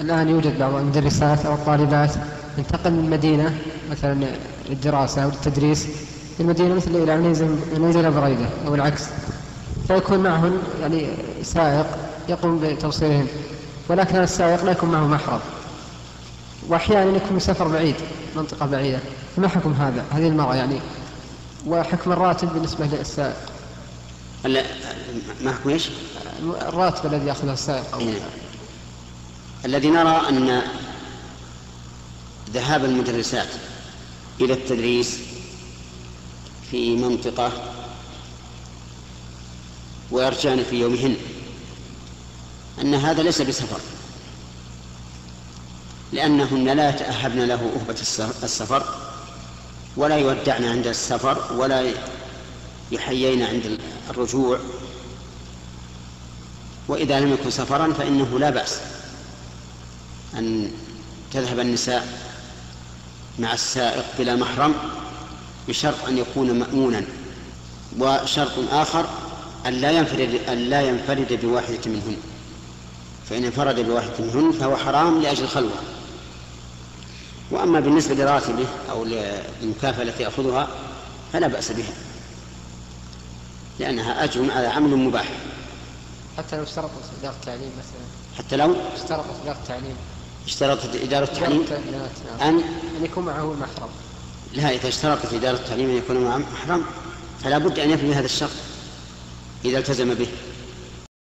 الآن يوجد بعض المدرسات أو الطالبات تنتقل من مدينة مثلا للدراسة أو للتدريس في المدينة مثل إلى منزل بريدة أو العكس. فيكون معهن يعني سائق يقوم بتوصيلهم ولكن هذا السائق لا يكون معه محرم. وأحيانا يكون سفر بعيد منطقة بعيدة. فما حكم هذا؟ هذه المرأة يعني وحكم الراتب بالنسبة للسائق. ما حكم إيش؟ الراتب الذي يأخذه السائق أو إيه. الذي نرى أن ذهاب المدرسات إلى التدريس في منطقة ويرجعن في يومهن أن هذا ليس بسفر لأنهن لا يتاهبن له أهبة السفر ولا يودعن عند السفر ولا يحيين عند الرجوع وإذا لم يكن سفرا فإنه لا بأس. أن تذهب النساء مع السائق بلا محرم بشرط أن يكون مأمونا وشرط آخر أن لا ينفرد أن لا ينفرد بواحدة منهن. فإن انفرد بواحدة منهن فهو حرام لأجل الخلوة. وأما بالنسبة لراتبه أو للمكافأة التي يأخذها فلا بأس بها لأنها أجر على عمل مباح. حتى لو اشترطت إدارة التعليم مثلا. حتى لو؟ اشترطت إدارة التعليم اشترطت إدارة التعليم؟ نعم. أن؟ أن يكون معه محرم. لا إذا اشترطت إدارة التعليم أن يكون معه محرم فلا بد أن يفني هذا الشرط إذا التزم به.